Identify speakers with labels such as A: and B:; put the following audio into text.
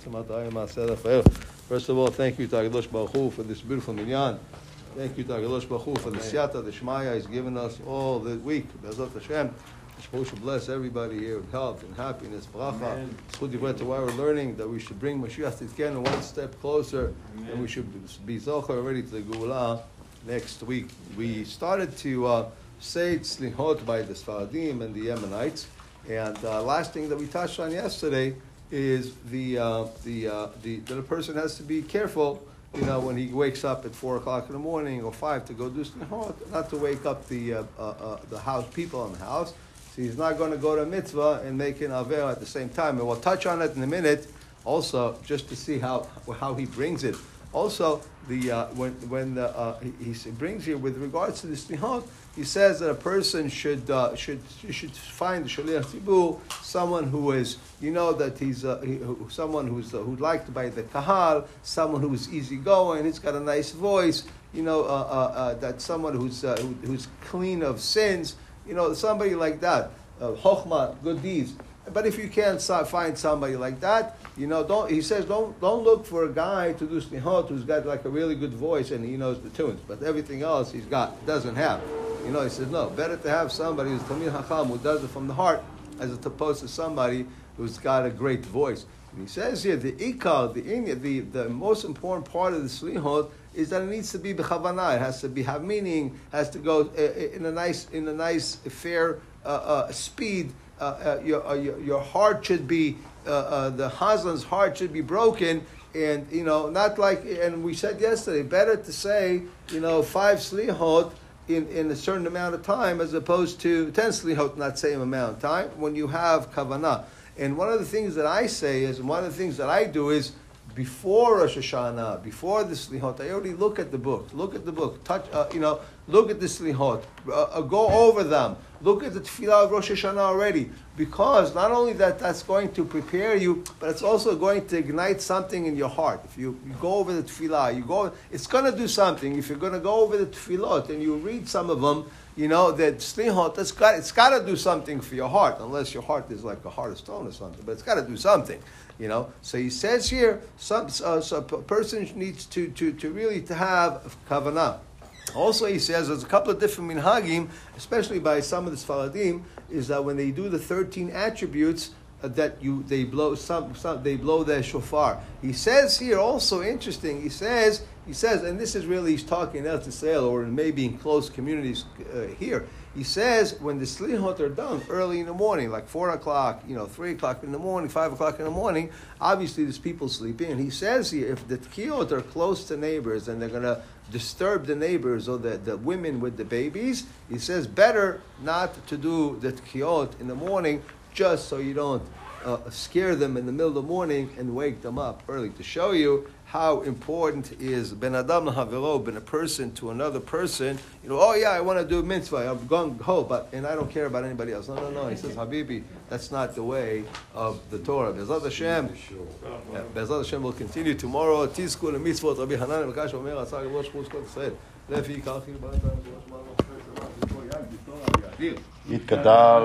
A: First of all, thank you to Baruch Hu for this beautiful minyan. Thank you to Baruch Hu for the siyata, the shmaya He's given us all the week. Bezat Hashem. Supposed to bless everybody here with health and happiness. Bracha. Zchut why we're learning that we should bring Mashiach Tzidkenu one step closer, Amen. and we should be zocher ready to the Geulah next week. We started to uh, say tzlihot by the Sfaradim and the Yemenites, and uh, last thing that we touched on yesterday is the uh, the, uh, the a person has to be careful. You know, when he wakes up at four o'clock in the morning or five to go do tzlihot, not to wake up the uh, uh, uh, the house people in the house. So he's not going to go to mitzvah and make an aver at the same time. And we'll touch on it in a minute, also just to see how how he brings it. Also, the uh, when when the, uh, he, he, brings here with regards to the slihot, he says that a person should uh, should should find shaliach tzibur, someone who is you know that he's uh, he, someone who's uh, who's liked by the kahal, someone who's easygoing, he's got a nice voice, you know uh, that someone who's who, who's clean of sins, you know somebody like that, uh, good deeds. But if you can't find somebody like that, you know, don't. He says, don't don't look for a guy to do slihot who's got like a really good voice and he knows the tunes, but everything else he's got doesn't have. You know, he says, no, better to have somebody who's talmid hacham who does it from the heart, as opposed to somebody who's got a great voice. And he says here, the ikar, the the, the most important part of the slihot is that it needs to be bechavana. It has to be have meaning. Has to go uh, uh, in a nice in a nice fair uh, uh, speed Uh, uh, your, uh, your, your heart should be uh, the chazan's heart should be broken. And you know not like and we said yesterday better to say you know five slihot in, in a certain amount of time as opposed to ten slihot not same amount of time when you have kavanah. And one of the things that I say is and one of the things that I do is before Rosh Hashanah, before the Slihot, I already look at the book. Look at the book. Touch, uh, you know, look at the Slihot. Uh, uh, go over them. Look at the Tefillah of Rosh Hashanah already. Because not only that that's going to prepare you, but it's also going to ignite something in your heart. If you, you go over the Tefillah, you go, it's going to do something. If you're going to go over the Tefillot and you read some of them, you know, that slihot, it's got, it's got to do something for your heart, unless your heart is like a heart of stone or something, but it's got to do something. You know, so he says here, some, uh, so a person needs to, to, to really to have kavanah. Also, he says there's a couple of different minhagim, especially by some of the Sfaradim, is that when they do the 13 attributes, uh, that you they blow some, some they blow their shofar. He says here also interesting. He says he says, and this is really he's talking out to Israel or maybe in close communities uh, here. He says when the slihot are done early in the morning, like four o'clock, you know, three o'clock in the morning, five o'clock in the morning, obviously there's people sleeping. And he says here, if the tkiyot are close to neighbors and they're going to disturb the neighbors or the, the women with the babies, he says better not to do the tkiyot in the morning just so you don't uh, scare them in the middle of the morning and wake them up early to show you how important is ben adam lahaviro, ben a person to another person. You know, oh yeah, I want to do mitzvah. I'm going ho, but and I don't care about anybody else. No, no, no. He says, Habibi, that's not the way of the Torah. Bezat Hashem. Yeah, Bezat Hashem will continue tomorrow. Tizku mitzvot Rabbi Hanan Mekash Omer Asar Gevor Shchus Kol Israel. לפי כך יתקדל